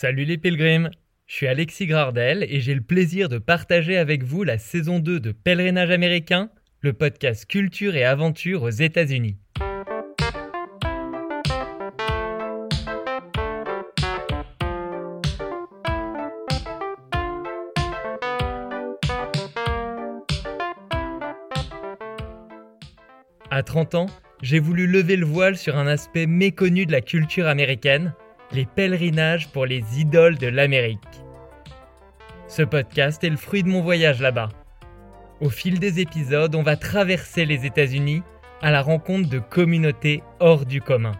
Salut les pilgrims, je suis Alexis Gardel et j'ai le plaisir de partager avec vous la saison 2 de Pèlerinage américain, le podcast culture et aventure aux États-Unis. À 30 ans, j'ai voulu lever le voile sur un aspect méconnu de la culture américaine, les pèlerinages pour les idoles de l'Amérique. Ce podcast est le fruit de mon voyage là-bas. Au fil des épisodes, on va traverser les États-Unis à la rencontre de communautés hors du commun.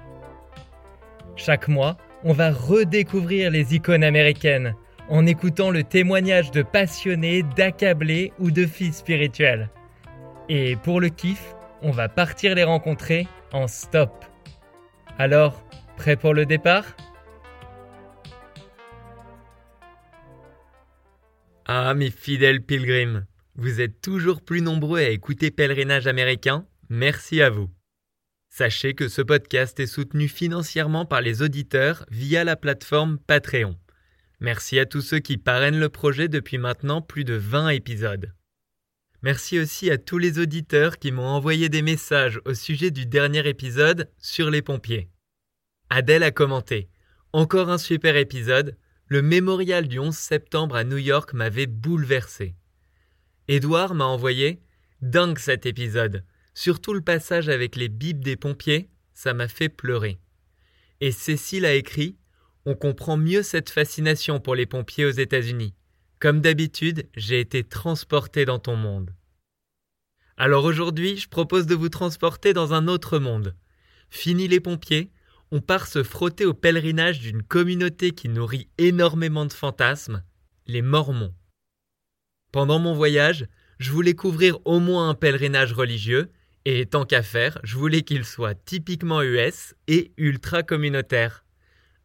Chaque mois, on va redécouvrir les icônes américaines en écoutant le témoignage de passionnés, d'accablés ou de filles spirituelles. Et pour le kiff, on va partir les rencontrer en stop. Alors, prêt pour le départ? Ah, mes fidèles pilgrims, vous êtes toujours plus nombreux à écouter Pèlerinage américain, merci à vous. Sachez que ce podcast est soutenu financièrement par les auditeurs via la plateforme Patreon. Merci à tous ceux qui parrainent le projet depuis maintenant plus de 20 épisodes. Merci aussi à tous les auditeurs qui m'ont envoyé des messages au sujet du dernier épisode sur les pompiers. Adèle a commenté Encore un super épisode, le mémorial du 11 septembre à New York m'avait bouleversé. Édouard m'a envoyé Dingue cet épisode. Surtout le passage avec les bips des pompiers, ça m'a fait pleurer. Et Cécile a écrit On comprend mieux cette fascination pour les pompiers aux États-Unis. Comme d'habitude, j'ai été transporté dans ton monde. Alors aujourd'hui, je propose de vous transporter dans un autre monde. Fini les pompiers, on part se frotter au pèlerinage d'une communauté qui nourrit énormément de fantasmes, les Mormons. Pendant mon voyage, je voulais couvrir au moins un pèlerinage religieux, et tant qu'à faire, je voulais qu'il soit typiquement US et ultra communautaire.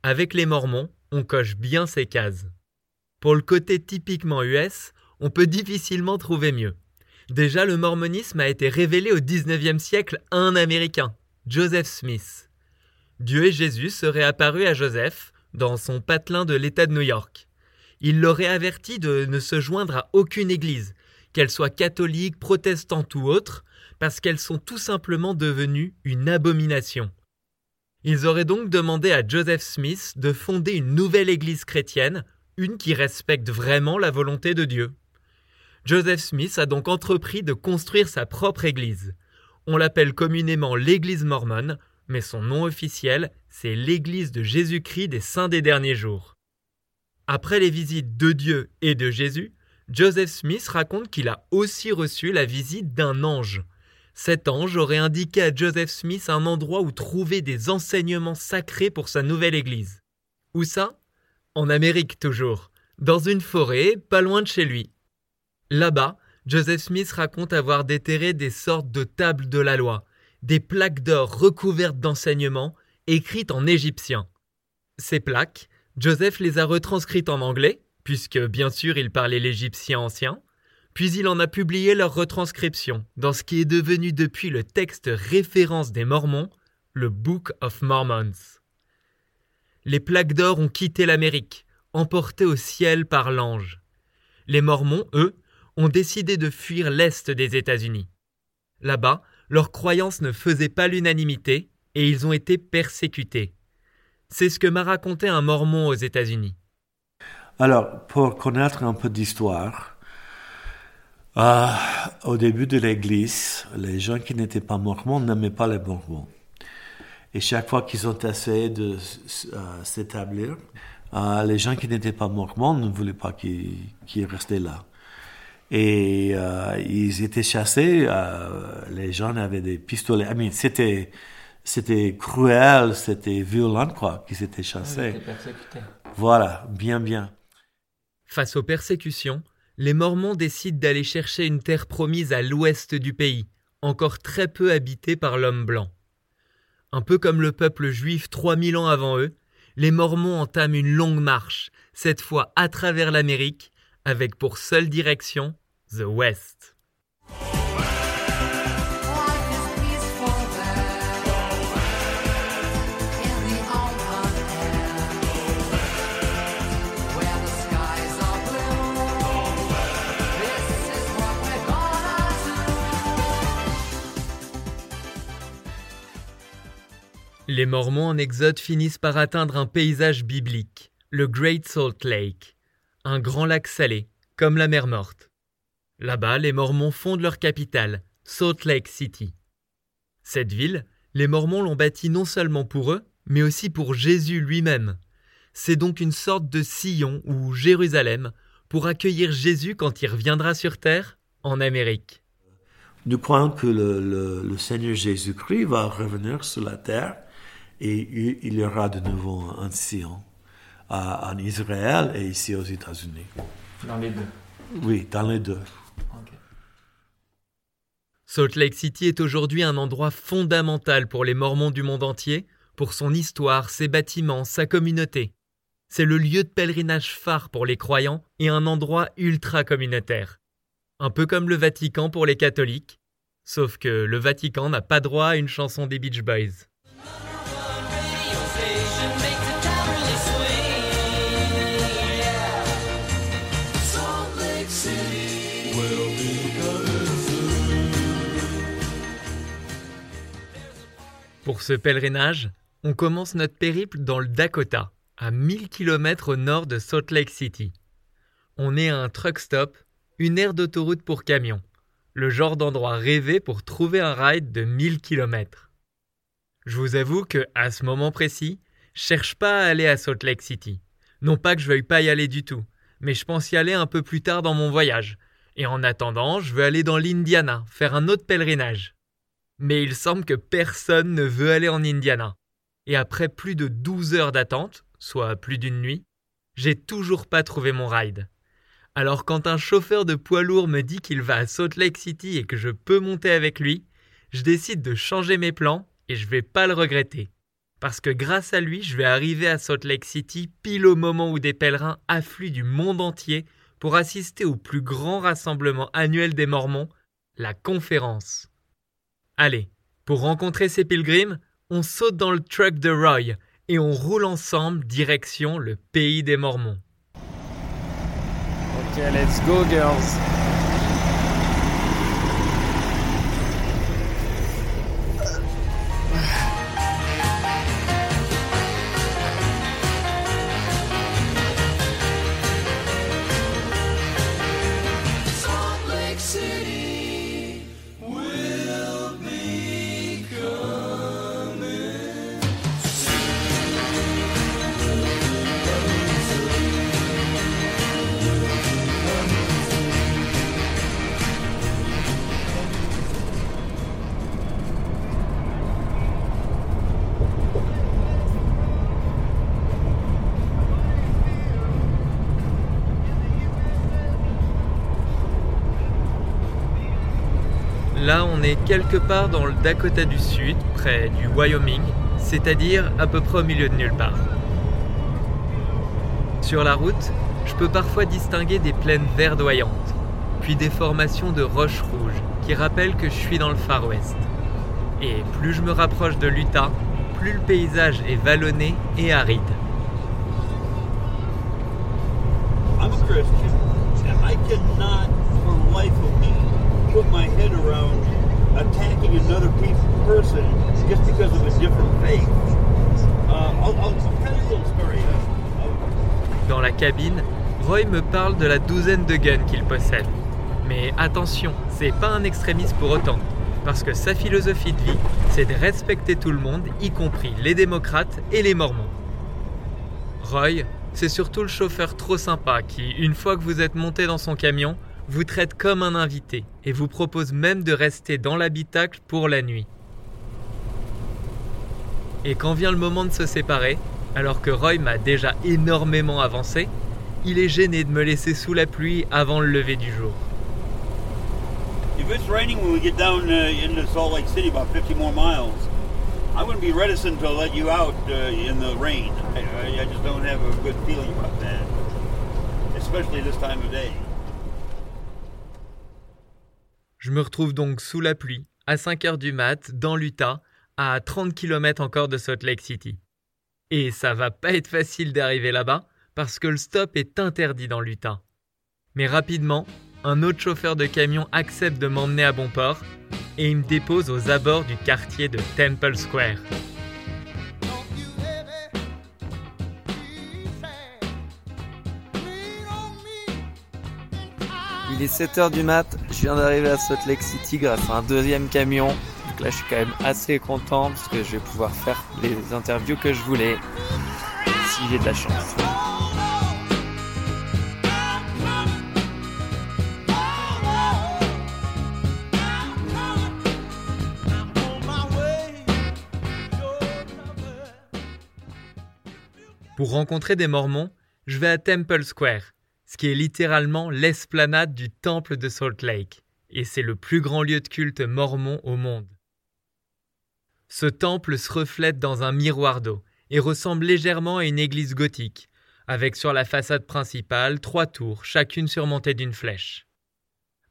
Avec les Mormons, on coche bien ces cases. Pour le côté typiquement US, on peut difficilement trouver mieux. Déjà, le mormonisme a été révélé au XIXe siècle à un Américain, Joseph Smith. Dieu et Jésus seraient apparus à Joseph dans son patelin de l'État de New York. Il l'aurait averti de ne se joindre à aucune église, qu'elle soit catholique, protestante ou autre, parce qu'elles sont tout simplement devenues une abomination. Ils auraient donc demandé à Joseph Smith de fonder une nouvelle église chrétienne, une qui respecte vraiment la volonté de Dieu. Joseph Smith a donc entrepris de construire sa propre église. On l'appelle communément l'église mormone, mais son nom officiel, c'est l'Église de Jésus-Christ des Saints des Derniers Jours. Après les visites de Dieu et de Jésus, Joseph Smith raconte qu'il a aussi reçu la visite d'un ange. Cet ange aurait indiqué à Joseph Smith un endroit où trouver des enseignements sacrés pour sa nouvelle Église. Où ça? En Amérique toujours, dans une forêt pas loin de chez lui. Là-bas, Joseph Smith raconte avoir déterré des sortes de tables de la loi, des plaques d'or recouvertes d'enseignements, écrites en égyptien. Ces plaques, Joseph les a retranscrites en anglais, puisque bien sûr il parlait l'égyptien ancien, puis il en a publié leur retranscription dans ce qui est devenu depuis le texte référence des Mormons, le Book of Mormons. Les plaques d'or ont quitté l'Amérique, emportées au ciel par l'ange. Les Mormons, eux, ont décidé de fuir l'Est des États-Unis. Là-bas, leurs croyances ne faisaient pas l'unanimité et ils ont été persécutés. C'est ce que m'a raconté un mormon aux États-Unis. Alors, pour connaître un peu d'histoire, euh, au début de l'Église, les gens qui n'étaient pas mormons n'aimaient pas les mormons. Et chaque fois qu'ils ont essayé de euh, s'établir, euh, les gens qui n'étaient pas mormons ne voulaient pas qu'ils restaient là. Et euh, ils étaient chassés. Euh, les gens avaient des pistolets. I mean, c'était c'était cruel, c'était violent, quoi, qu'ils étaient chassés. Voilà, bien, bien. Face aux persécutions, les Mormons décident d'aller chercher une terre promise à l'ouest du pays, encore très peu habitée par l'homme blanc. Un peu comme le peuple juif 3000 ans avant eux, les Mormons entament une longue marche, cette fois à travers l'Amérique, avec pour seule direction The West. Les Mormons en exode finissent par atteindre un paysage biblique, le Great Salt Lake, un grand lac salé, comme la mer morte. Là-bas, les Mormons fondent leur capitale, Salt Lake City. Cette ville, les Mormons l'ont bâtie non seulement pour eux, mais aussi pour Jésus lui-même. C'est donc une sorte de sillon ou Jérusalem pour accueillir Jésus quand il reviendra sur terre en Amérique. Nous croyons que le, Seigneur Jésus-Christ va revenir sur la terre et il y aura de nouveau un sillon en Israël et ici aux États-Unis. Dans les deux Oui, dans les deux. Salt Lake City est aujourd'hui un endroit fondamental pour les Mormons du monde entier, pour son histoire, ses bâtiments, sa communauté. C'est le lieu de pèlerinage phare pour les croyants et un endroit ultra communautaire. Un peu comme le Vatican pour les catholiques, sauf que le Vatican n'a pas droit à une chanson des Beach Boys. Ce pèlerinage, on commence notre périple dans le Dakota, à 1000 km au nord de Salt Lake City. On est à un truck stop, une aire d'autoroute pour camions, le genre d'endroit rêvé pour trouver un ride de 1000 km. Je vous avoue que, à ce moment précis, cherche pas à aller à Salt Lake City. Non pas que je veuille pas y aller du tout, mais je pense y aller un peu plus tard dans mon voyage. Et en attendant, je veux aller dans l'Indiana, faire un autre pèlerinage mais il semble que personne ne veut aller en Indiana. Et après plus de 12 heures d'attente, soit plus d'une nuit, j'ai toujours pas trouvé mon ride. Alors quand un chauffeur de poids lourd me dit qu'il va à Salt Lake City et que je peux monter avec lui, je décide de changer mes plans et je vais pas le regretter. Parce que grâce à lui, je vais arriver à Salt Lake City pile au moment où des pèlerins affluent du monde entier pour assister au plus grand rassemblement annuel des Mormons, la conférence. Allez, pour rencontrer ces pilgrims, on saute dans le truck de Roy et on roule ensemble direction le pays des Mormons. Ok, let's go girls. Est quelque part dans le Dakota du Sud, près du Wyoming, c'est-à-dire à peu près au milieu de nulle part. Sur la route, je peux parfois distinguer des plaines verdoyantes, puis des formations de roches rouges qui rappellent que je suis dans le Far West. Et plus je me rapproche de l'Utah, plus le paysage est vallonné et aride. Roy me parle de la douzaine de guns qu'il possède. Mais attention, c'est pas un extrémiste pour autant, parce que sa philosophie de vie, c'est de respecter tout le monde, y compris les démocrates et les mormons. Roy, c'est surtout le chauffeur trop sympa qui, une fois que vous êtes monté dans son camion, vous traite comme un invité et vous propose même de rester dans l'habitacle pour la nuit. Et quand vient le moment de se séparer, alors que Roy m'a déjà énormément avancé, il est gêné de me laisser sous la pluie avant le lever du jour. If it's raining when we get down uh, into Salt Lake City about 50 more miles, I wouldn't be reticent to let you out uh, in the rain. I, I just don't have a good feeling about that, especially this time of day. Je me retrouve donc sous la pluie, à 5 heures du mat, dans l'Utah, à 30 km encore de Salt Lake City. Et ça va pas être facile d'arriver là-bas parce que le stop est interdit dans l'Utah. Mais rapidement, un autre chauffeur de camion accepte de m'emmener à bon port et il me dépose aux abords du quartier de Temple Square. Il est 7h du mat, je viens d'arriver à Salt Lake City grâce à un deuxième camion donc là je suis quand même assez content parce que je vais pouvoir faire les interviews que je voulais. Si j'ai de la chance. Pour rencontrer des Mormons, je vais à Temple Square, ce qui est littéralement l'esplanade du temple de Salt Lake, et c'est le plus grand lieu de culte mormon au monde. Ce temple se reflète dans un miroir d'eau et ressemble légèrement à une église gothique, avec sur la façade principale trois tours, chacune surmontée d'une flèche.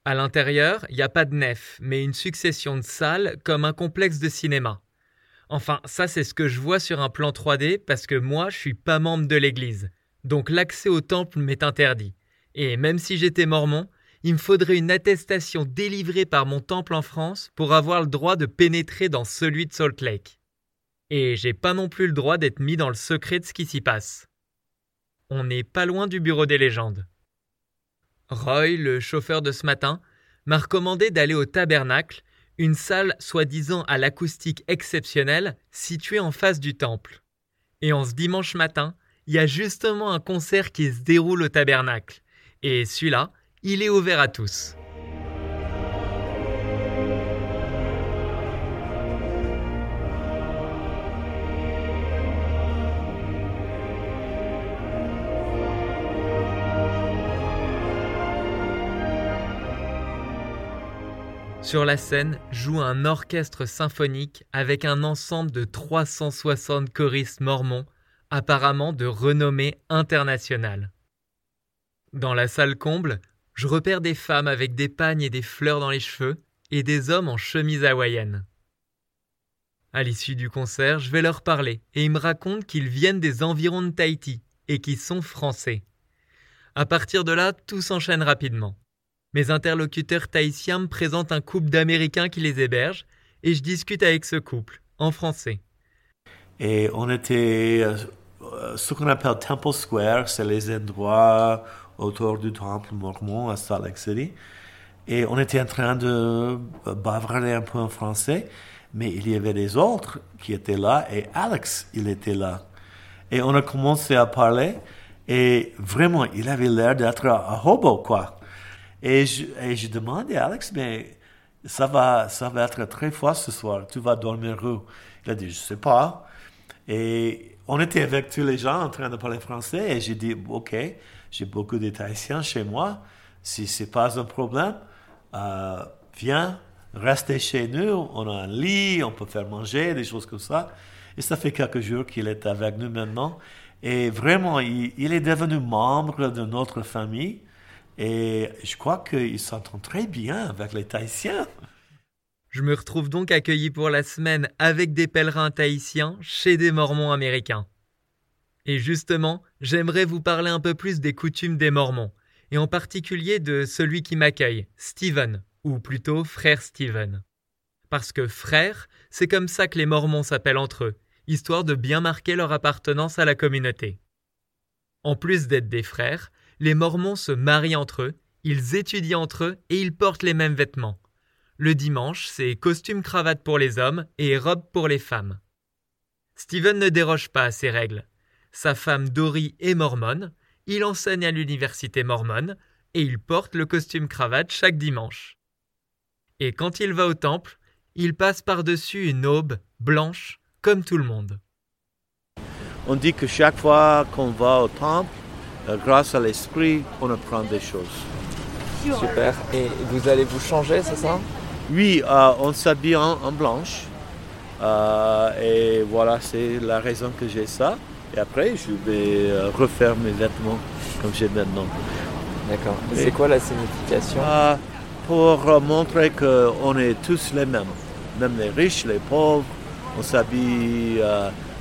À l'intérieur, il n'y a pas de nef, mais une succession de salles comme un complexe de cinéma. Enfin, ça c'est ce que je vois sur un plan 3D parce que moi je suis pas membre de l'église. Donc l'accès au temple m'est interdit. Et même si j'étais mormon, il me faudrait une attestation délivrée par mon temple en France pour avoir le droit de pénétrer dans celui de Salt Lake. Et j'ai pas non plus le droit d'être mis dans le secret de ce qui s'y passe. On n'est pas loin du bureau des légendes. Roy, le chauffeur de ce matin, m'a recommandé d'aller au tabernacle, une salle soi-disant à l'acoustique exceptionnelle située en face du temple. Et en ce dimanche matin, il y a justement un concert qui se déroule au tabernacle. Et celui-là, il est ouvert à tous. Sur la scène joue un orchestre symphonique avec un ensemble de 360 choristes mormons apparemment de renommée internationale. Dans la salle comble, je repère des femmes avec des pagnes et des fleurs dans les cheveux et des hommes en chemise hawaïenne. À l'issue du concert, je vais leur parler et ils me racontent qu'ils viennent des environs de Tahiti et qu'ils sont français. À partir de là, tout s'enchaîne rapidement. Mes interlocuteurs tahitiens me présentent un couple d'Américains qui les hébergent et je discute avec ce couple, en français. Et on était euh, ce qu'on appelle Temple Square, c'est les endroits autour du temple mormon à Salt Lake City. Et on était en train de bavarder un peu en français, mais il y avait des autres qui étaient là et Alex, il était là. Et on a commencé à parler et vraiment, il avait l'air d'être un hobo, quoi. Et je, et je demandais à Alex, mais ça va, ça va être très froid ce soir, tu vas dormir où? Il a dit, je sais pas. Et on était avec tous les gens en train de parler français et j'ai dit, OK, j'ai beaucoup d'Haïtiens chez moi. Si c'est pas un problème, euh, viens, restez chez nous. On a un lit, on peut faire manger, des choses comme ça. Et ça fait quelques jours qu'il est avec nous maintenant. Et vraiment, il, il est devenu membre de notre famille. Et je crois qu'il s'entend très bien avec les Tahitiens. Je me retrouve donc accueilli pour la semaine avec des pèlerins tahitiens chez des Mormons américains. Et justement, j'aimerais vous parler un peu plus des coutumes des Mormons, et en particulier de celui qui m'accueille, Stephen, ou plutôt frère Stephen. Parce que frère, c'est comme ça que les Mormons s'appellent entre eux, histoire de bien marquer leur appartenance à la communauté. En plus d'être des frères, les Mormons se marient entre eux, ils étudient entre eux et ils portent les mêmes vêtements. Le dimanche, c'est costume cravate pour les hommes et robe pour les femmes. Steven ne déroge pas à ces règles. Sa femme Dory est mormone, il enseigne à l'université mormone et il porte le costume cravate chaque dimanche. Et quand il va au temple, il passe par-dessus une aube blanche comme tout le monde. On dit que chaque fois qu'on va au temple, grâce à l'esprit, on apprend des choses. Super. Et vous allez vous changer, c'est ça? Oui, euh, on s'habille en, blanche. Euh, et voilà, c'est la raison que j'ai ça. Et après, je vais euh, refaire mes vêtements comme j'ai maintenant. D'accord. C'est quoi la signification? Pour montrer qu'on est tous les mêmes. Même les riches, les pauvres. On s'habille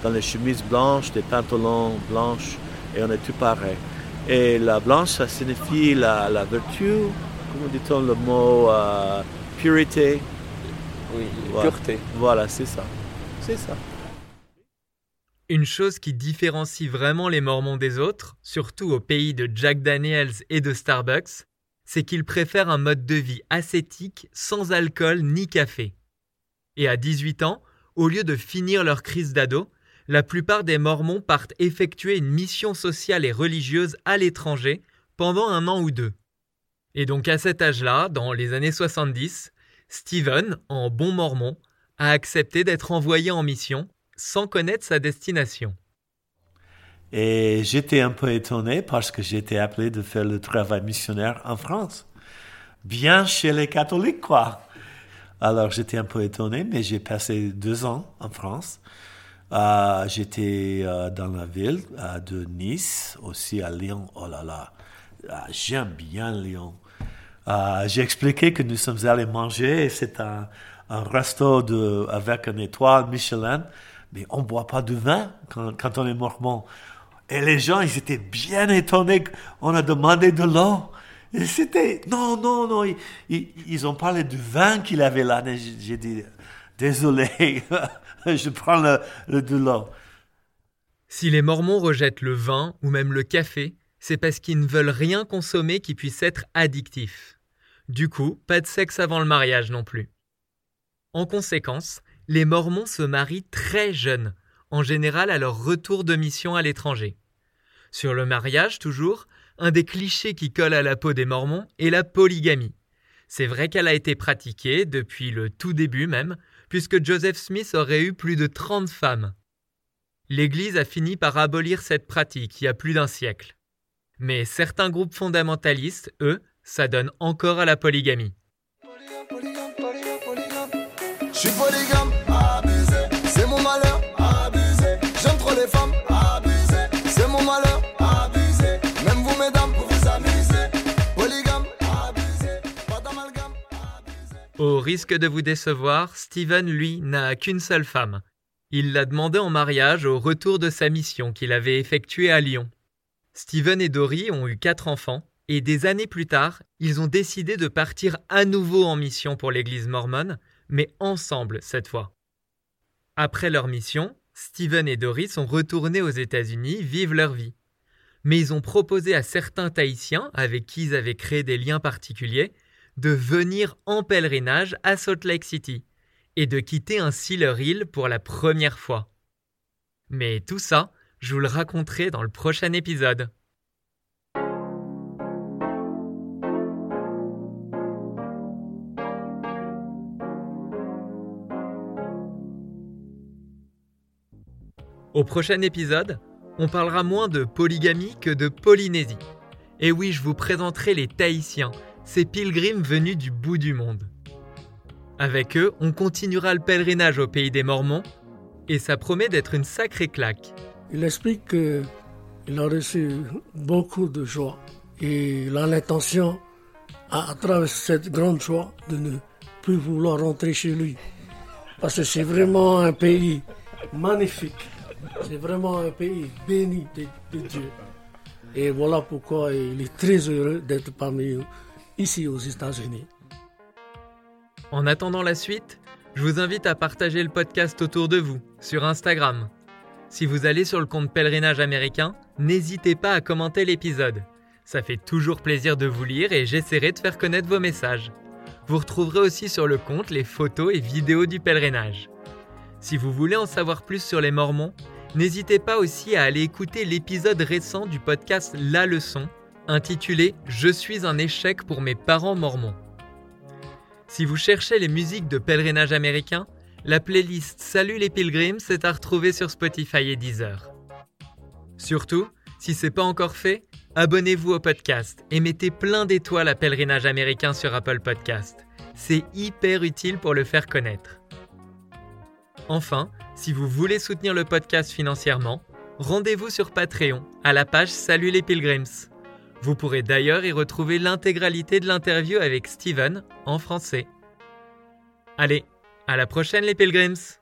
dans les chemises blanches, des pantalons blanches. Et on est tous pareils. Et la blanche, ça signifie la, la vertu. Comment dit-on le mot purité. Oui, pureté. Voilà, c'est ça. C'est ça. Une chose qui différencie vraiment les Mormons des autres, surtout au pays de Jack Daniels et de Starbucks, c'est qu'ils préfèrent un mode de vie ascétique sans alcool ni café. Et à 18 ans, au lieu de finir leur crise d'ado, la plupart des Mormons partent effectuer une mission sociale et religieuse à l'étranger pendant un an ou deux. Et donc à cet âge-là, dans les années 70, Stephen, en bon mormon, a accepté d'être envoyé en mission sans connaître sa destination. Et j'étais un peu étonné parce que j'étais appelé de faire le travail missionnaire en France. Bien chez les catholiques, quoi. Alors j'étais un peu étonné, mais j'ai passé deux ans en France. Euh, j'étais euh, dans la ville de Nice, aussi à Lyon. Oh là là, j'aime bien Lyon. J'ai expliqué que nous sommes allés manger c'est un, resto avec une étoile Michelin, mais on ne boit pas de vin quand, on est mormon. Et les gens, ils étaient bien étonnés. On a demandé de l'eau. C'était, non, non, non. Ils, ont parlé du vin qu'il avait là. J'ai dit, désolé, je prends le de l'eau. Si les Mormons rejettent le vin ou même le café, c'est parce qu'ils ne veulent rien consommer qui puisse être addictif. Du coup, pas de sexe avant le mariage non plus. En conséquence, les Mormons se marient très jeunes, en général à leur retour de mission à l'étranger. Sur le mariage, toujours, un des clichés qui colle à la peau des Mormons est la polygamie. C'est vrai qu'elle a été pratiquée depuis le tout début même, puisque Joseph Smith aurait eu plus de 30 femmes. L'Église a fini par abolir cette pratique il y a plus d'un siècle. Mais certains groupes fondamentalistes, eux, s'adonnent encore à la polygamie. Je suis polygame, abusé, c'est mon malheur, abusé. J'aime trop les femmes, abusé, c'est mon malheur, abusé. Même vous, mesdames, pour vous amuser. Polygame, abusé, pas d'amalgame, abusé. Au risque de vous décevoir, Steven, lui, n'a qu'une seule femme. Il l'a demandé en mariage au retour de sa mission qu'il avait effectuée à Lyon. Steven et Dory ont eu quatre enfants, et des années plus tard, ils ont décidé de partir à nouveau en mission pour l'Église mormone, mais ensemble cette fois. Après leur mission, Steven et Dory sont retournés aux États-Unis vivre leur vie. Mais ils ont proposé à certains Tahitiens, avec qui ils avaient créé des liens particuliers, de venir en pèlerinage à Salt Lake City et de quitter ainsi leur île pour la première fois. Mais tout ça, je vous le raconterai dans le prochain épisode. Au prochain épisode, on parlera moins de polygamie que de Polynésie. Et oui, je vous présenterai les Tahitiens, ces pilgrims venus du bout du monde. Avec eux, on continuera le pèlerinage au pays des Mormons, et ça promet d'être une sacrée claque. Il explique qu'il a reçu beaucoup de joie, et il a l'intention, à, travers cette grande joie, de ne plus vouloir rentrer chez lui. Parce que c'est vraiment un pays magnifique. C'est vraiment un pays béni de, Dieu. Et voilà pourquoi il est très heureux d'être parmi nous ici aux États-Unis. En attendant la suite, je vous invite à partager le podcast autour de vous, sur Instagram. Si vous allez sur le compte Pèlerinage américain, n'hésitez pas à commenter l'épisode. Ça fait toujours plaisir de vous lire et j'essaierai de faire connaître vos messages. Vous retrouverez aussi sur le compte les photos et vidéos du pèlerinage. Si vous voulez en savoir plus sur les Mormons, n'hésitez pas aussi à aller écouter l'épisode récent du podcast La Leçon, intitulé Je suis un échec pour mes parents mormons. Si vous cherchez les musiques de pèlerinage américain, la playlist Salut les Pilgrims est à retrouver sur Spotify et Deezer. Surtout, si c'est pas encore fait, abonnez-vous au podcast et mettez plein d'étoiles à pèlerinage américain sur Apple Podcast. C'est hyper utile pour le faire connaître. Enfin, si vous voulez soutenir le podcast financièrement, rendez-vous sur Patreon à la page Salut les Pilgrims. Vous pourrez d'ailleurs y retrouver l'intégralité de l'interview avec Steven en français. Allez, à la prochaine les Pilgrims